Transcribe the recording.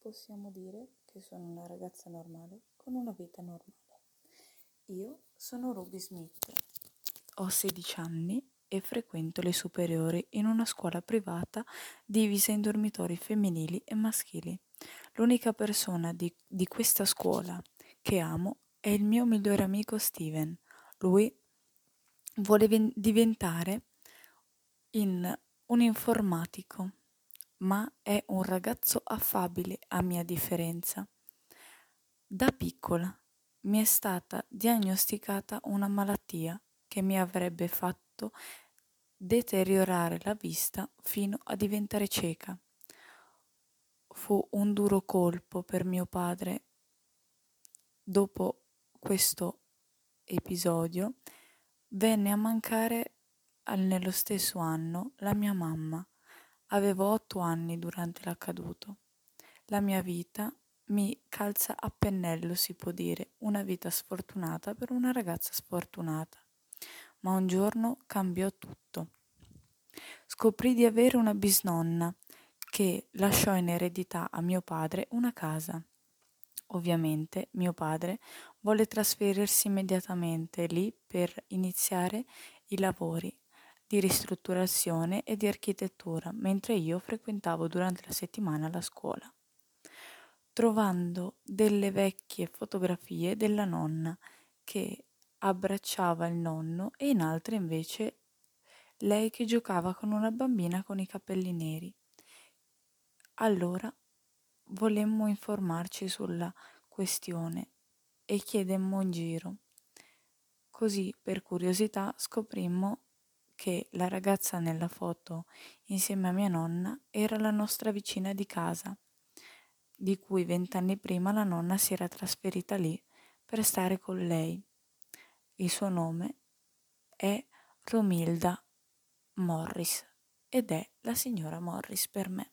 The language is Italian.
possiamo dire che sono una ragazza normale con una vita normale. Io sono Ruby Smith, ho 16 anni e frequento le superiori in una scuola privata divisa in dormitori femminili e maschili. L'unica persona di, di questa scuola che amo è il mio migliore amico Steven. Lui vuole diventare in un informatico ma è un ragazzo affabile a mia differenza. Da piccola mi è stata diagnosticata una malattia che mi avrebbe fatto deteriorare la vista fino a diventare cieca. Fu un duro colpo per mio padre. Dopo questo episodio venne a mancare nello stesso anno la mia mamma Avevo otto anni durante l'accaduto. La mia vita mi calza a pennello, si può dire, una vita sfortunata per una ragazza sfortunata. Ma un giorno cambiò tutto. Scoprì di avere una bisnonna che lasciò in eredità a mio padre una casa. Ovviamente mio padre volle trasferirsi immediatamente lì per iniziare i lavori di ristrutturazione e di architettura, mentre io frequentavo durante la settimana la scuola, trovando delle vecchie fotografie della nonna che abbracciava il nonno e in altre invece lei che giocava con una bambina con i capelli neri. Allora volemmo informarci sulla questione e chiedemmo in giro. Così per curiosità scoprimmo che la ragazza nella foto insieme a mia nonna era la nostra vicina di casa, di cui vent'anni prima la nonna si era trasferita lì per stare con lei. Il suo nome è Romilda Morris ed è la signora Morris per me.